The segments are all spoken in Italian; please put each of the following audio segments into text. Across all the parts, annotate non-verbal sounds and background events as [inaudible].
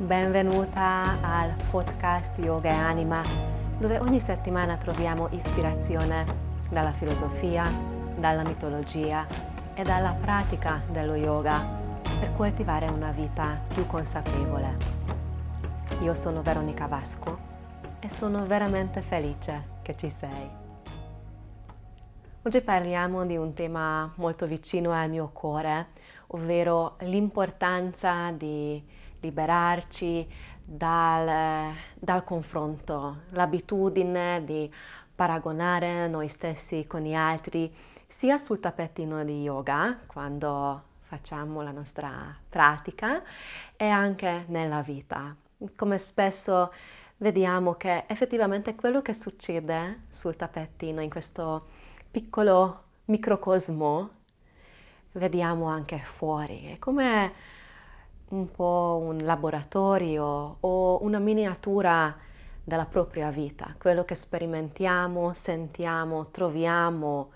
Benvenuta al podcast Yoga e Anima, dove ogni settimana troviamo ispirazione dalla filosofia, dalla mitologia e dalla pratica dello yoga per coltivare una vita più consapevole. Io sono Veronica Vasco e sono veramente felice che ci sei. Oggi parliamo di un tema molto vicino al mio cuore, ovvero l'importanza di liberarci dal, dal confronto, l'abitudine di paragonare noi stessi con gli altri, sia sul tappetino di yoga, quando facciamo la nostra pratica, e anche nella vita. Come spesso vediamo che effettivamente quello che succede sul tappettino, in questo piccolo microcosmo, vediamo anche fuori. È come un po' un laboratorio o una miniatura della propria vita, quello che sperimentiamo, sentiamo, troviamo,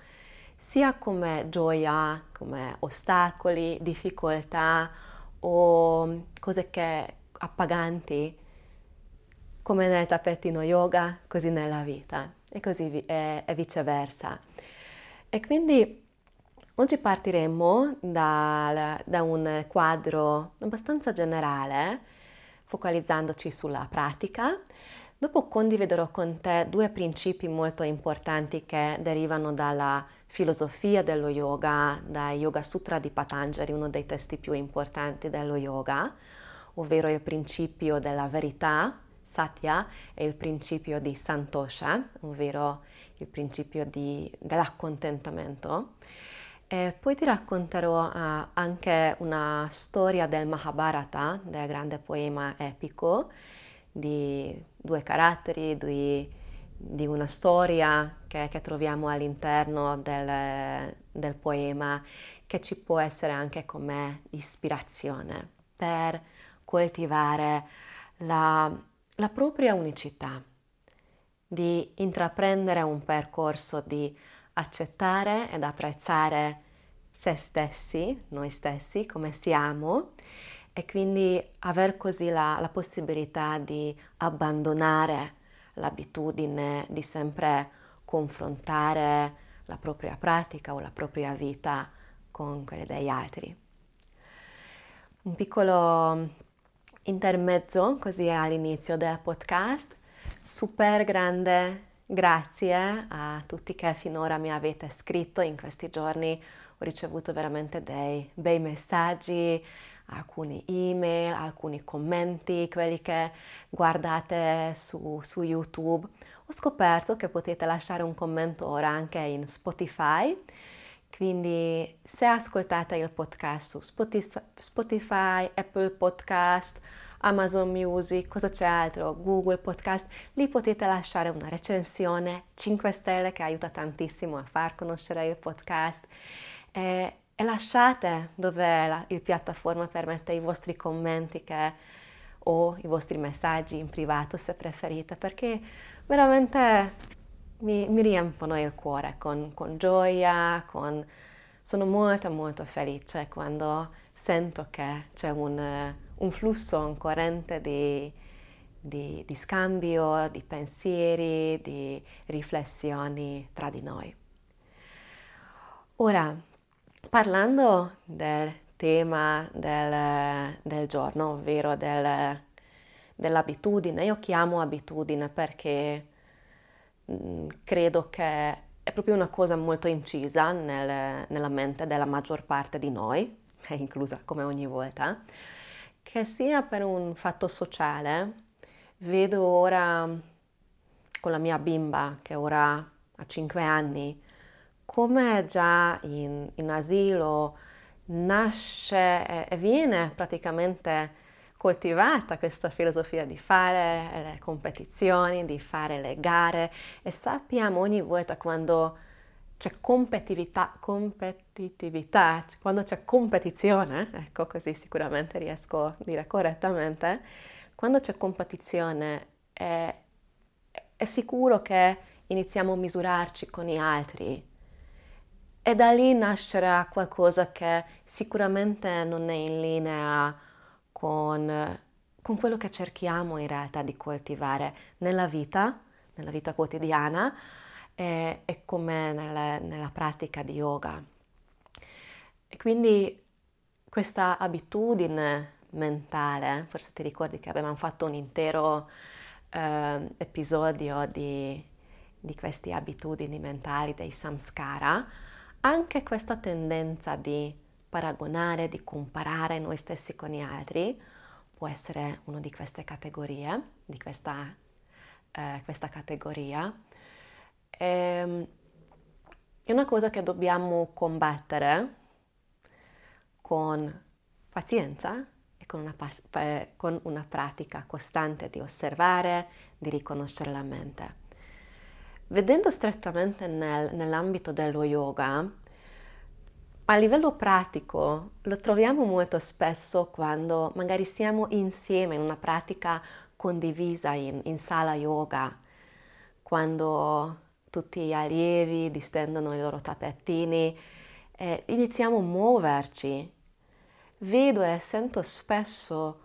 sia come gioia, come ostacoli, difficoltà o cose che appaganti, come nel tappetino yoga, così nella vita e così e, e viceversa. E quindi Oggi partiremo da, da, un quadro abbastanza generale, focalizzandoci sulla pratica. Dopo condividerò con te due principi molto importanti che derivano dalla filosofia dello yoga, dai Yoga Sutra di Patanjali, uno dei testi più importanti dello yoga, ovvero il principio della verità, Satya, e il principio di Santosha, ovvero il principio di, dell'accontentamento. E poi ti racconterò uh, anche una storia del Mahabharata, del grande poema epico, di due caratteri, di, di una storia che, che, troviamo all'interno del, del poema, che ci può essere anche come ispirazione per coltivare la, la propria unicità, di intraprendere un percorso di accettare ed apprezzare se stessi, noi stessi, come siamo e quindi aver così la, la possibilità di abbandonare l'abitudine di sempre confrontare la propria pratica o la propria vita con quelle degli altri. Un piccolo intermezzo così all'inizio del podcast, super grande Grazie a tutti che finora mi avete scritto in questi giorni, ho ricevuto veramente dei bei messaggi, alcuni email, alcuni commenti, quelli che guardate su, su YouTube. Ho scoperto che potete lasciare un commento ora anche in Spotify, quindi se ascoltate il podcast su Spotify, Apple Podcast, Amazon Music, cosa c'è altro, Google Podcast, lì potete lasciare una recensione 5 stelle che aiuta tantissimo a far conoscere il podcast. E, e lasciate dove la, il piattaforma permette i vostri commenti che, o i vostri messaggi in privato se preferite perché veramente mi, mi riempiono il cuore con, con gioia, con... sono molto molto felice quando sento che c'è un un flusso, un corrente di, di, di scambio, di pensieri, di riflessioni tra di noi. Ora, parlando del tema del, del giorno, ovvero del, dell'abitudine, io chiamo abitudine perché mm, credo che è proprio una cosa molto incisa nel, nella mente della maggior parte di noi, è [laughs] inclusa come ogni volta, che sia per un fatto sociale, vedo ora con la mia bimba che ora ha 5 anni, come già in, in asilo nasce e, viene praticamente coltivata questa filosofia di fare le competizioni, di fare le gare e sappiamo ogni volta quando c'è competitività, competitività, quando c'è competizione, ecco così sicuramente riesco a dire correttamente, quando c'è competizione è, è sicuro che iniziamo a misurarci con gli altri. E da lì nascerà qualcosa che sicuramente non è in linea con con quello che cerchiamo in realtà di coltivare nella vita, nella vita quotidiana e, e come nella, nella pratica di yoga. E quindi questa abitudine mentale, forse ti ricordi che avevamo fatto un intero eh, episodio di, di queste abitudini mentali, dei samskara, anche questa tendenza di paragonare, di comparare noi stessi con gli altri, può essere una di queste categorie, di questa, eh, questa categoria. E, ehm, è una cosa che dobbiamo combattere con pazienza e con una, con una pratica costante di osservare, di riconoscere la mente. Vedendo strettamente nel, nell'ambito dello yoga, a livello pratico lo troviamo molto spesso quando magari siamo insieme in una pratica condivisa in, in sala yoga, quando tutti gli allievi distendono i loro tappettini e iniziamo a muoverci. Vedo e sento spesso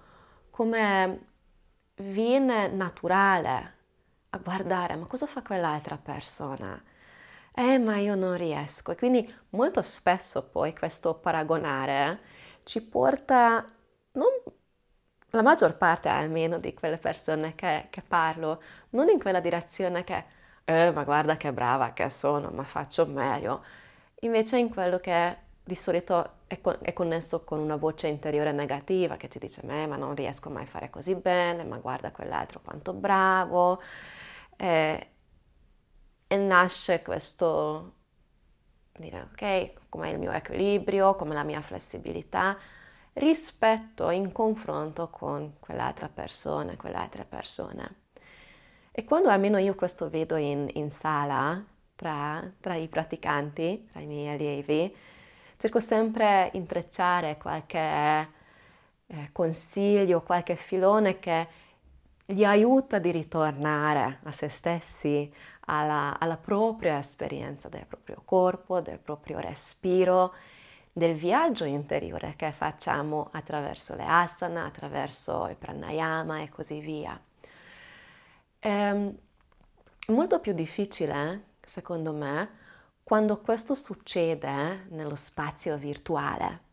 come viene naturale a guardare ma cosa fa quell'altra persona? Eh, ma io non riesco. E quindi molto spesso poi questo paragonare ci porta, non, la maggior parte almeno di quelle persone che, che parlo, non in quella direzione che, eh, ma guarda che brava che sono, ma faccio meglio, invece in quello che di solito è, con, è, connesso con una voce interiore negativa che ti dice, ma non riesco mai a fare così bene, ma guarda quell'altro quanto bravo e, e nasce questo dire ok, com'è il mio equilibrio, com'è la mia flessibilità rispetto in confronto con quell'altra persona, quelle altre persone. E quando almeno io questo vedo in, in sala tra, tra, i praticanti, tra i miei allievi, cerco sempre di intrecciare qualche eh, consiglio, qualche filone che gli aiuta di ritornare a se stessi, alla, alla propria esperienza del proprio corpo, del proprio respiro, del viaggio interiore che facciamo attraverso le asana, attraverso il pranayama e così via. È ehm, molto più difficile, secondo me, quando questo succede nello spazio virtuale.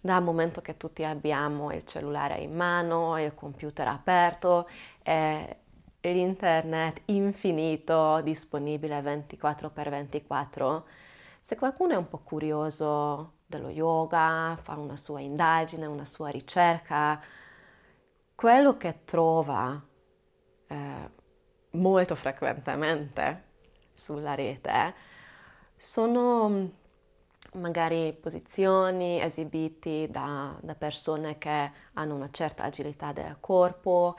Dal momento che tutti abbiamo il cellulare in mano, il computer aperto e l'internet infinito disponibile 24x24, se qualcuno è un po' curioso dello yoga, fa una sua indagine, una sua ricerca, quello che trova eh, molto frequentemente sulla rete sono magari posizioni esibiti da, da, persone che hanno una certa agilità del corpo,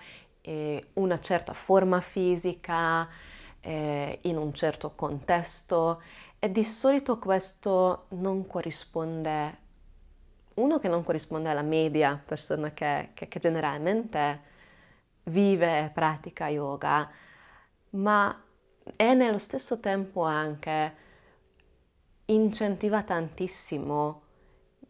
una certa forma fisica, eh, in un certo contesto e di solito questo non corrisponde, uno che non corrisponde alla media persona che, che, che generalmente vive e pratica yoga, ma è nello stesso tempo anche incentiva tantissimo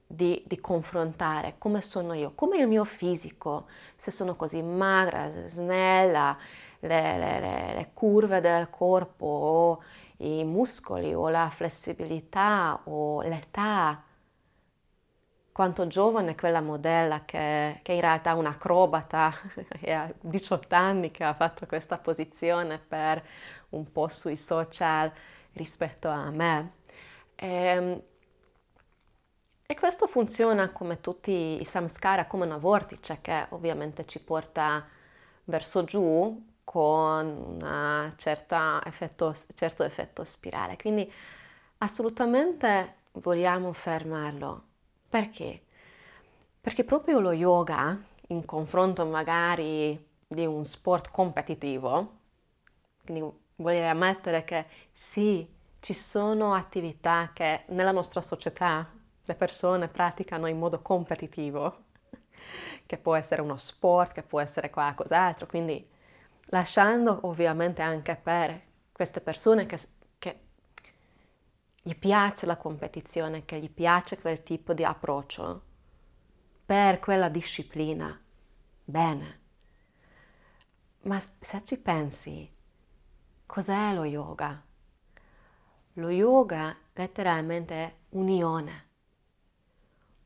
di, di, confrontare come sono io, come il mio fisico, se sono così magra, snella, le, le, le, le curve del corpo o i muscoli o la flessibilità o l'età. Quanto giovane quella modella che, che in realtà è un'acrobata [laughs] e ha 18 anni che ha fatto questa posizione per un po' sui social rispetto a me. E, ehm, e questo funziona come tutti i samskara, come una vortice che ovviamente ci porta verso giù con un effetto, certo effetto spirale. Quindi assolutamente vogliamo fermarlo. Perché? Perché proprio lo yoga, in confronto magari di un sport competitivo, quindi voglio ammettere che sì, ci sono attività che nella nostra società le persone praticano in modo competitivo, [laughs] che può essere uno sport, che può essere qualcos'altro, quindi lasciando ovviamente anche per queste persone che, gli piace la competizione, che gli piace quel tipo di approccio, per quella disciplina, bene. Ma se ci pensi, cos'è lo yoga? Lo yoga letteralmente è unione.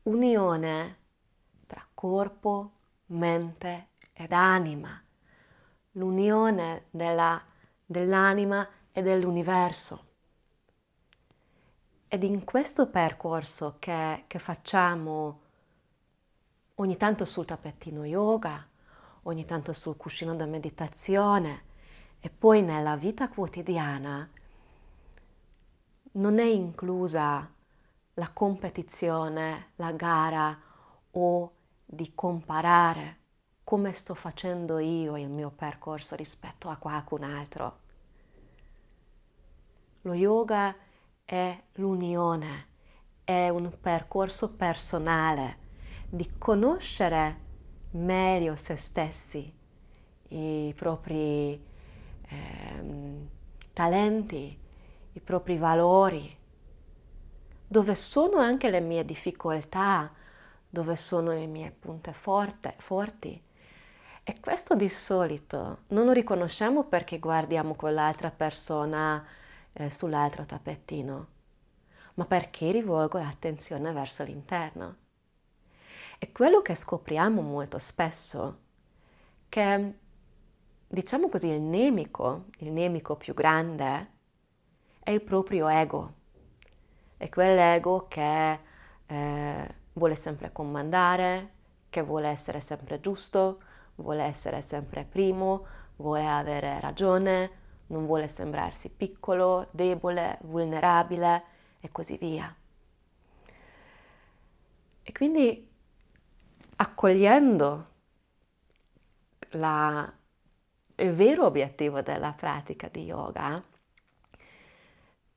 Unione tra corpo, mente ed anima. L'unione della, dell'anima e dell'universo. Ed in questo percorso che, che facciamo ogni tanto sul tappetino yoga, ogni tanto sul cuscino da meditazione e poi nella vita quotidiana non è inclusa la competizione, la gara o di comparare come sto facendo io il mio percorso rispetto a qualcun altro. Lo yoga è l'unione, è un percorso personale di conoscere meglio se stessi, i propri ehm, talenti, i propri valori, dove sono anche le mie difficoltà, dove sono le mie punte forte, forti. E questo di solito non lo riconosciamo perché guardiamo quell'altra persona eh, sull'altro tappetino, ma perché rivolgo l'attenzione verso l'interno. E quello che scopriamo molto spesso, che diciamo così il nemico, il nemico più grande, è il proprio ego. È quell'ego che eh, vuole sempre comandare, che vuole essere sempre giusto, vuole essere sempre primo, vuole avere ragione, non vuole sembrarsi piccolo, debole, vulnerabile e così via. E quindi accogliendo la, il vero obiettivo della pratica di yoga,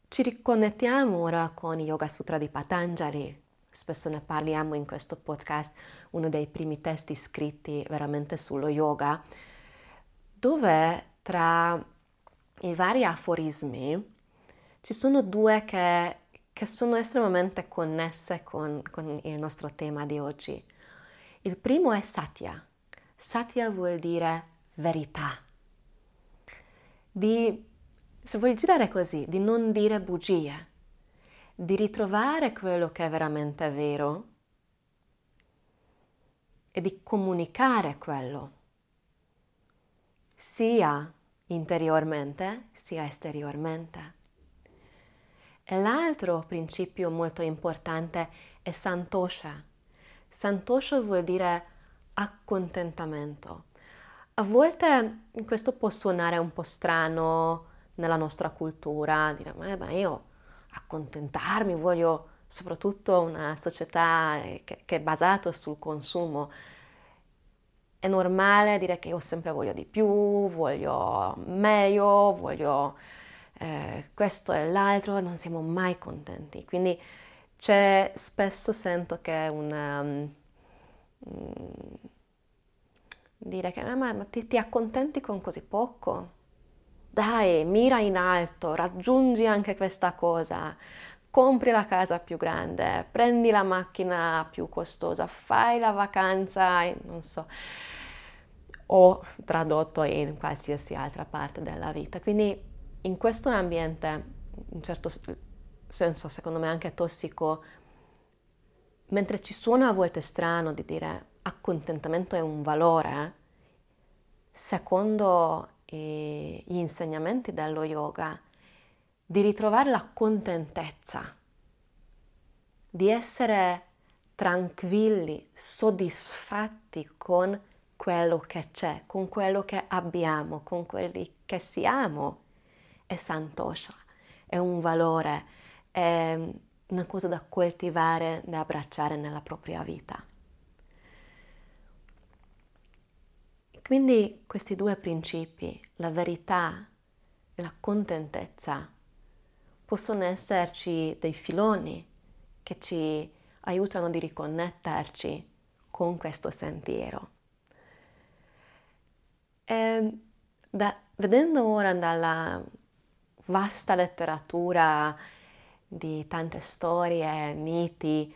ci riconnettiamo ora con il Yoga Sutra di Patanjali. Spesso ne parliamo in questo podcast, uno dei primi testi scritti veramente sullo yoga, dove tra i vari aforismi ci sono due che, che sono estremamente connesse con, con il nostro tema di oggi. Il primo è Satya. Satya vuol dire verità. Di, se vuoi girare così, di non dire bugie, di ritrovare quello che è veramente vero e di comunicare quello, sia interiormente sia esteriormente. E l'altro principio molto importante è Santosha Santosho vuol dire accontentamento. A volte questo può suonare un po' strano nella nostra cultura, dire ma, ma io accontentarmi, voglio soprattutto una società che, che è basata sul consumo. È normale dire che io sempre voglio di più, voglio meglio, voglio eh, questo e l'altro, non siamo mai contenti. Quindi c'è spesso sento che una, um, dire che ah, ma, ma ti, ti accontenti con così poco? Dai, mira in alto, raggiungi anche questa cosa compri la casa più grande, prendi la macchina più costosa, fai la vacanza, non so, o tradotto in qualsiasi altra parte della vita. Quindi in questo ambiente, in certo senso secondo me anche tossico, mentre ci suona a volte strano di dire accontentamento è un valore, secondo gli insegnamenti dello yoga, di ritrovare la contentezza, di essere tranquilli, soddisfatti con quello che c'è, con quello che abbiamo, con quelli che siamo, è santosha, è un valore è una cosa da coltivare, da abbracciare nella propria vita. Quindi questi due principi, la verità e la contentezza, possono esserci dei filoni che ci aiutano di riconnetterci con questo sentiero. E da, vedendo ora dalla vasta letteratura di tante storie, miti.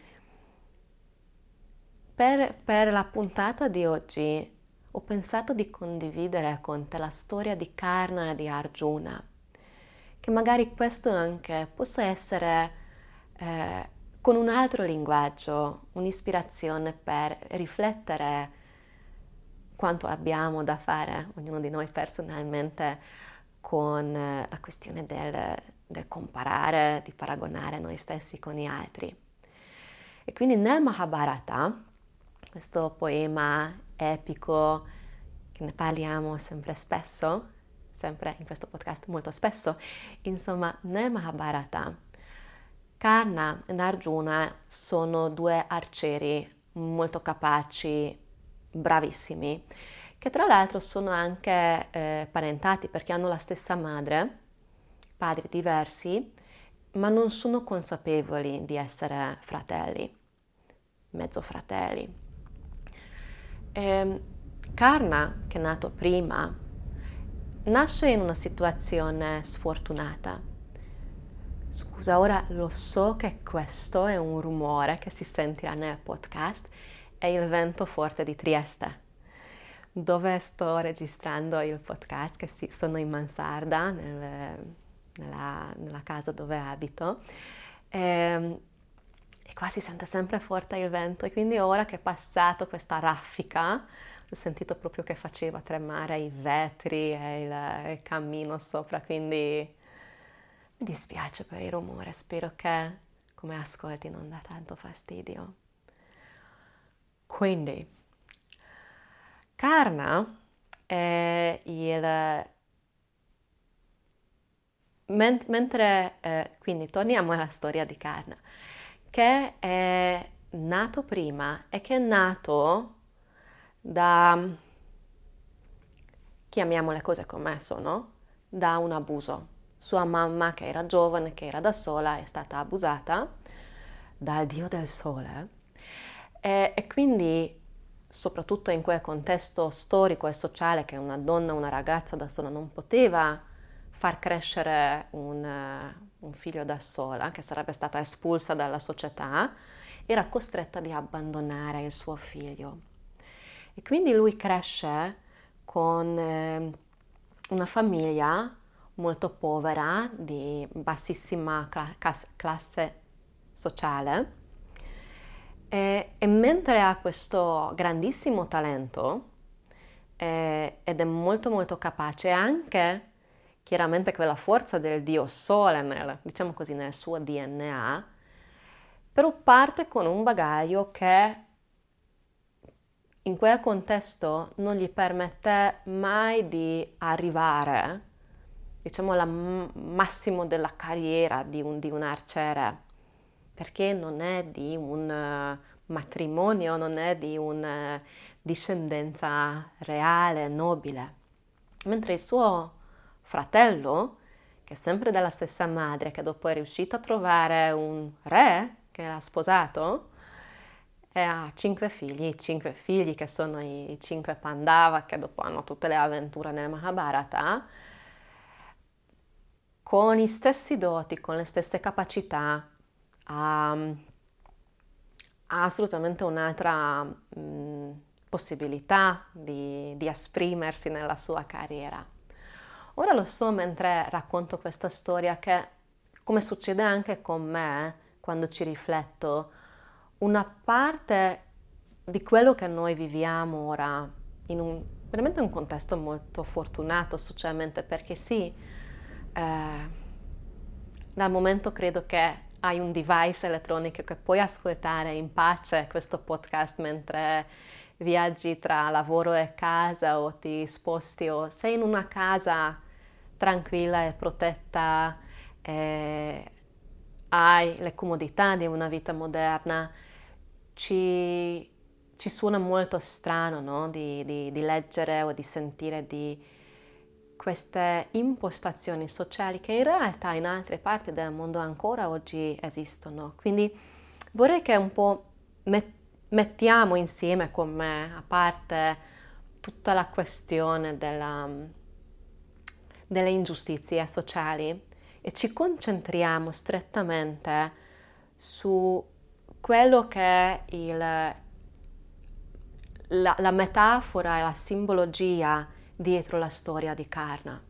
Per, per la puntata di oggi ho pensato di condividere con te la storia di Karna e di Arjuna, che magari questo anche possa essere eh, con un altro linguaggio, un'ispirazione per riflettere quanto abbiamo da fare, ognuno di noi personalmente, con eh, la questione del, del comparare, di paragonare noi stessi con gli altri. E quindi nel Mahabharata, questo poema epico che ne parliamo sempre spesso, sempre in questo podcast molto spesso, insomma nel Mahabharata Karna ed Arjuna sono due arcieri molto capaci, bravissimi, che tra l'altro sono anche eh, parentati perché hanno la stessa madre, padri diversi, ma non sono consapevoli di essere fratelli, mezzo fratelli. E ehm, Karna, che è nato prima, nasce in una situazione sfortunata Scusa, ora lo so che questo è un rumore che si sentirà nel podcast, è il vento forte di Trieste, dove sto registrando il podcast, che sì, sono in mansarda, nel, nella, nella, casa dove abito. E, ehm, e qua si sente sempre forte il vento e quindi ora che è passato questa raffica, ho sentito proprio che faceva tremare i vetri e il, il cammino sopra, quindi mi dispiace per il rumore, spero che come ascolti non dà tanto fastidio. Quindi, Karna è il... mentre, eh, quindi torniamo alla storia di Karna, che è nato prima e che è nato da, chiamiamo le cose come sono, da un abuso. Sua mamma, che era giovane, che era da sola, è stata abusata dal dio del sole e, e quindi soprattutto in quel contesto storico e sociale che una donna, una ragazza da sola non poteva far crescere un, un figlio da sola, che sarebbe stata espulsa dalla società, era costretta di abbandonare il suo figlio. E quindi lui cresce con eh, una famiglia molto povera, di bassissima classe sociale. E, e, mentre ha questo grandissimo talento eh, ed è molto molto capace anche chiaramente quella forza del dio sole nel, diciamo così, nel suo DNA, però parte con un bagaglio che in quel contesto non gli permette mai di arrivare diciamo, al massimo della carriera di un, di un, arciere, perché non è di un uh, matrimonio, non è di una uh, discendenza reale, nobile. Mentre il suo fratello, che è sempre della stessa madre, che dopo è riuscito a trovare un re che l'ha sposato, e ha cinque figli, cinque figli che sono i cinque Pandava, che dopo hanno tutte le avventure nel Mahabharata, con gli stessi doti, con le stesse capacità, ha, assolutamente un'altra mh, mm, possibilità di, di esprimersi nella sua carriera. Ora lo so mentre racconto questa storia che, come succede anche con me quando ci rifletto, una parte di quello che noi viviamo ora in un veramente un contesto molto fortunato socialmente perché sì, eh, dal momento credo che hai un device elettronico che puoi ascoltare in pace questo podcast mentre viaggi tra lavoro e casa o ti sposti o sei in una casa tranquilla e protetta e hai le comodità di una vita moderna, ci, ci suona molto strano no? di, di, di leggere o di sentire di queste impostazioni sociali che in realtà in altre parti del mondo ancora oggi esistono. Quindi vorrei che un po' mettiamo insieme con me, a parte tutta la questione della, delle ingiustizie sociali, e ci concentriamo strettamente su quello che è il, la, la metafora e la simbologia dietro la storia di Karna.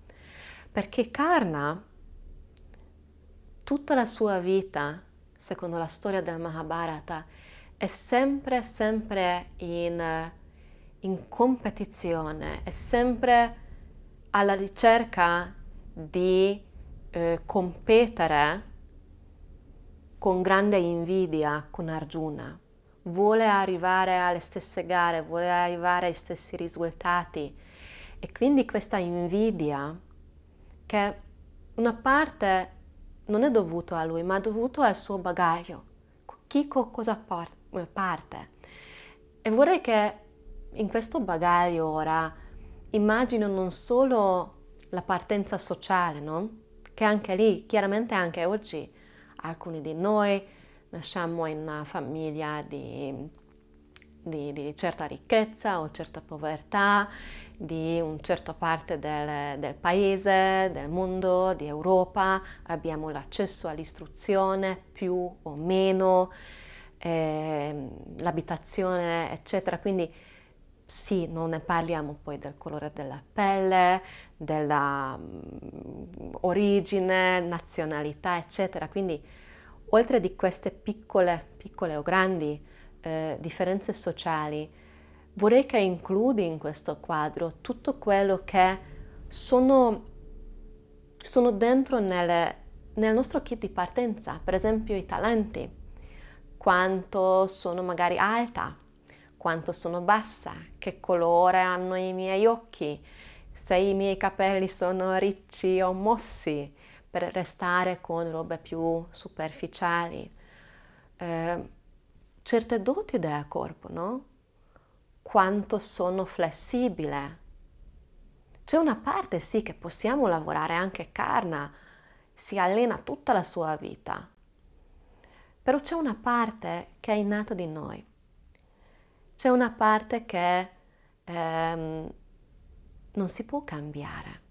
Perché Karna, tutta la sua vita, secondo la storia del Mahabharata, è sempre, sempre in, in competizione, è sempre alla ricerca di eh, competere con grande invidia con Arjuna. Vuole arrivare alle stesse gare, vuole arrivare ai stessi risultati e quindi questa invidia che una parte non è dovuta a lui, ma è dovuta al suo bagaglio, chi con cosa parte. E vorrei che in questo bagaglio ora immagino non solo la partenza sociale, no? Che anche lì, chiaramente anche oggi, alcuni di noi nasciamo in una famiglia di, di, di certa ricchezza o certa povertà di una certa parte del, del, paese, del mondo, di Europa, abbiamo l'accesso all'istruzione più o meno, eh, l'abitazione, eccetera. Quindi sì, non ne parliamo poi del colore della pelle, della um, origine, nazionalità, eccetera. Quindi oltre di queste piccole, piccole o grandi eh, differenze sociali, vorrei che includi in questo quadro tutto quello che sono, sono dentro nelle, nel nostro kit di partenza, per esempio i talenti, quanto sono magari alta, quanto sono bassa, che colore hanno i miei occhi, se i miei capelli sono ricci o mossi, per restare con robe più superficiali. Eh, certe doti del corpo, no? Quanto sono flessibile. C'è una parte sì che possiamo lavorare anche Karna, si allena tutta la sua vita, però c'è una parte che è innata di noi, c'è una parte che ehm, non si può cambiare.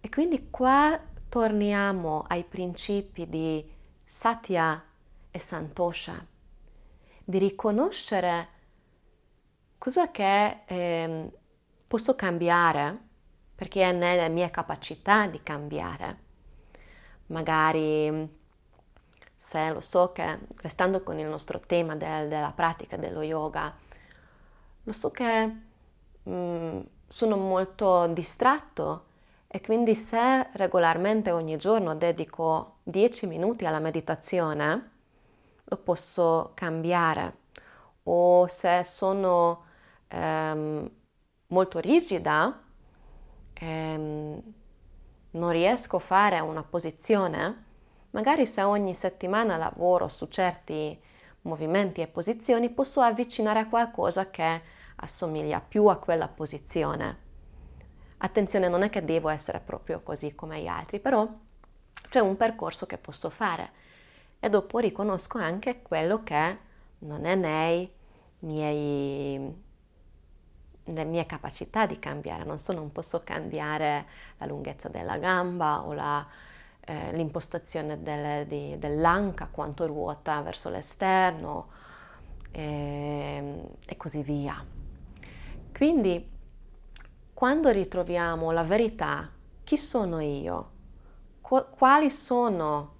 E quindi qua torniamo ai principi di Satya e Santosha, di riconoscere cosa che eh, posso cambiare perché è nelle mie capacità di cambiare. Magari se lo so che, restando con il nostro tema del, della pratica dello yoga, lo so che mh, mm, sono molto distratto e quindi se regolarmente ogni giorno dedico 10 minuti alla meditazione, lo posso cambiare. O se sono ehm, molto rigida, ehm, non riesco a fare una posizione, magari se ogni settimana lavoro su certi movimenti e posizioni, posso avvicinare a qualcosa che assomiglia più a quella posizione. Attenzione, non è che devo essere proprio così come gli altri, però c'è un percorso che posso fare e dopo riconosco anche quello che non è nei miei le mie capacità di cambiare, non so, non posso cambiare la lunghezza della gamba o la, eh, l'impostazione del, di, dell'anca, quanto ruota verso l'esterno e, ehm, e così via. Quindi quando ritroviamo la verità, chi sono io? quali sono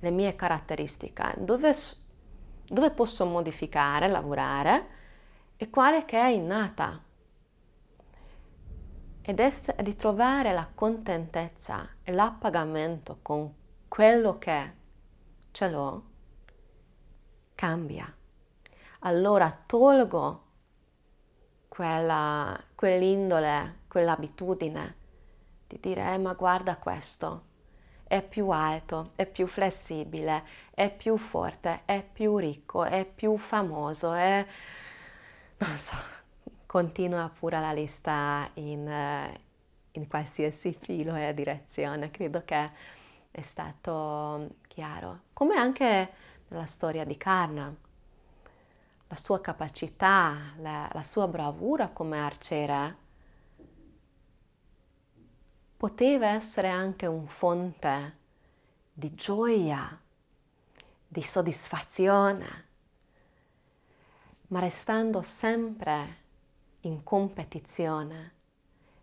le mie caratteristiche? Dove, dove posso modificare, lavorare? E quale che è innata. Ed è ritrovare la contentezza e l'appagamento con quello che ce l'ho, cambia. Allora tolgo quella, quell'indole, quell'abitudine di dire eh, ma guarda questo, è più alto, è più flessibile, è più forte, è più ricco, è più famoso, è non so, continua pure la lista in, eh, in qualsiasi filo e direzione, credo che è stato chiaro. Come anche nella storia di Karna, la sua capacità, la, la sua bravura come arciere poteva essere anche un fonte di gioia, di soddisfazione ma restando sempre in competizione,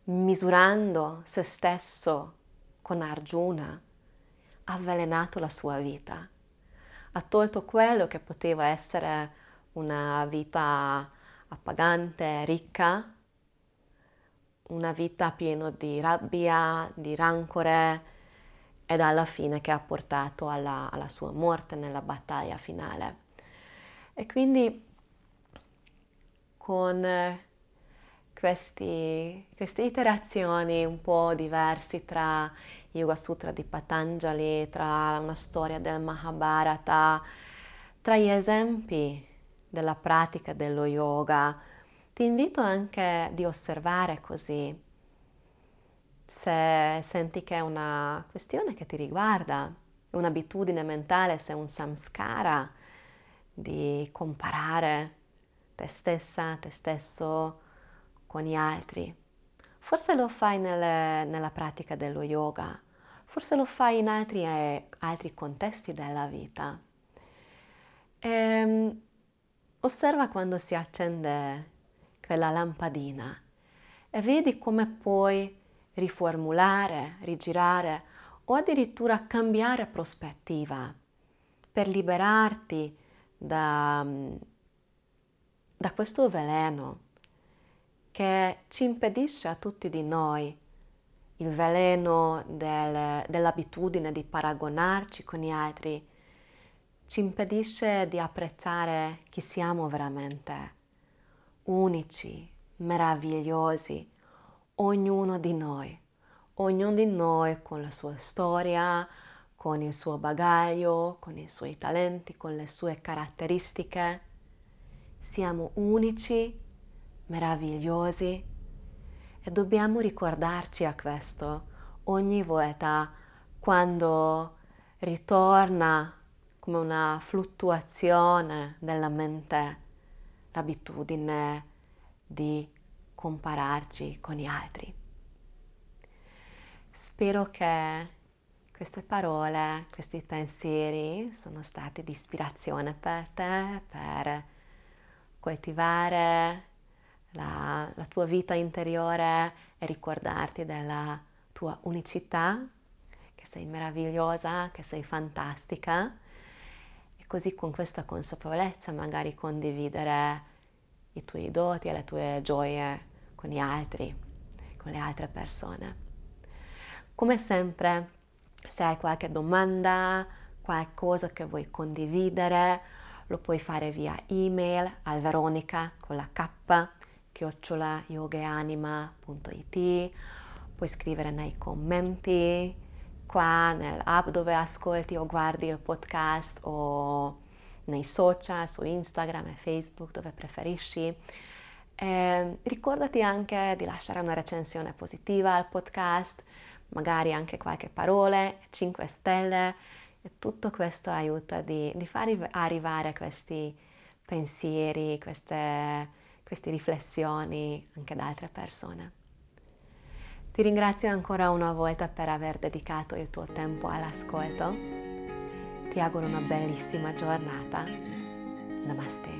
misurando se stesso con Arjuna, ha avvelenato la sua vita, ha tolto quello che poteva essere una vita appagante, ricca, una vita piena di rabbia, di rancore ed alla fine che ha portato alla, alla sua morte nella battaglia finale. E quindi con questi, queste iterazioni un po' diverse tra Yoga Sutra di Patanjali, tra una storia del Mahabharata, tra gli esempi della pratica dello yoga, ti invito anche di osservare così se senti che è una questione che ti riguarda, un'abitudine mentale, se è un samskara di comparare te stessa, te stesso con gli altri. Forse lo fai nelle, nella pratica dello yoga, forse lo fai in altri, eh, altri contesti della vita. E, ehm, osserva quando si accende quella lampadina e vedi come puoi riformulare, rigirare o addirittura cambiare prospettiva per liberarti da, da questo veleno che ci impedisce a tutti di noi il veleno del, dell'abitudine di paragonarci con gli altri, ci impedisce di apprezzare chi siamo veramente unici, meravigliosi, ognuno di noi, ognuno di noi con la sua storia, con il suo bagaglio, con i suoi talenti, con le sue caratteristiche. Siamo unici, meravigliosi e dobbiamo ricordarci a questo ogni volta quando ritorna come una fluttuazione della mente l'abitudine di compararci con gli altri. Spero che queste parole, questi pensieri sono stati di ispirazione per te, per coltivare la, la tua vita interiore e ricordarti della tua unicità, che sei meravigliosa, che sei fantastica così con questa consapevolezza magari condividere i tuoi doti e le tue gioie con gli altri, con le altre persone. Come sempre, se hai qualche domanda, qualcosa che vuoi condividere, lo puoi fare via email al veronica con la k chiocciola yogaanima.it puoi scrivere nei commenti qua nell'app dove ascolti o guardi il podcast o nei social, su Instagram e Facebook dove preferisci. Eh, ricordati anche di lasciare una recensione positiva al podcast, magari anche qualche parole, 5 stelle tutto questo aiuta di, di far arrivare questi pensieri, queste, queste riflessioni anche da altre persone. Ti ringrazio ancora una volta per aver dedicato il tuo tempo all'ascolto. Ti auguro una bellissima giornata. Namaste.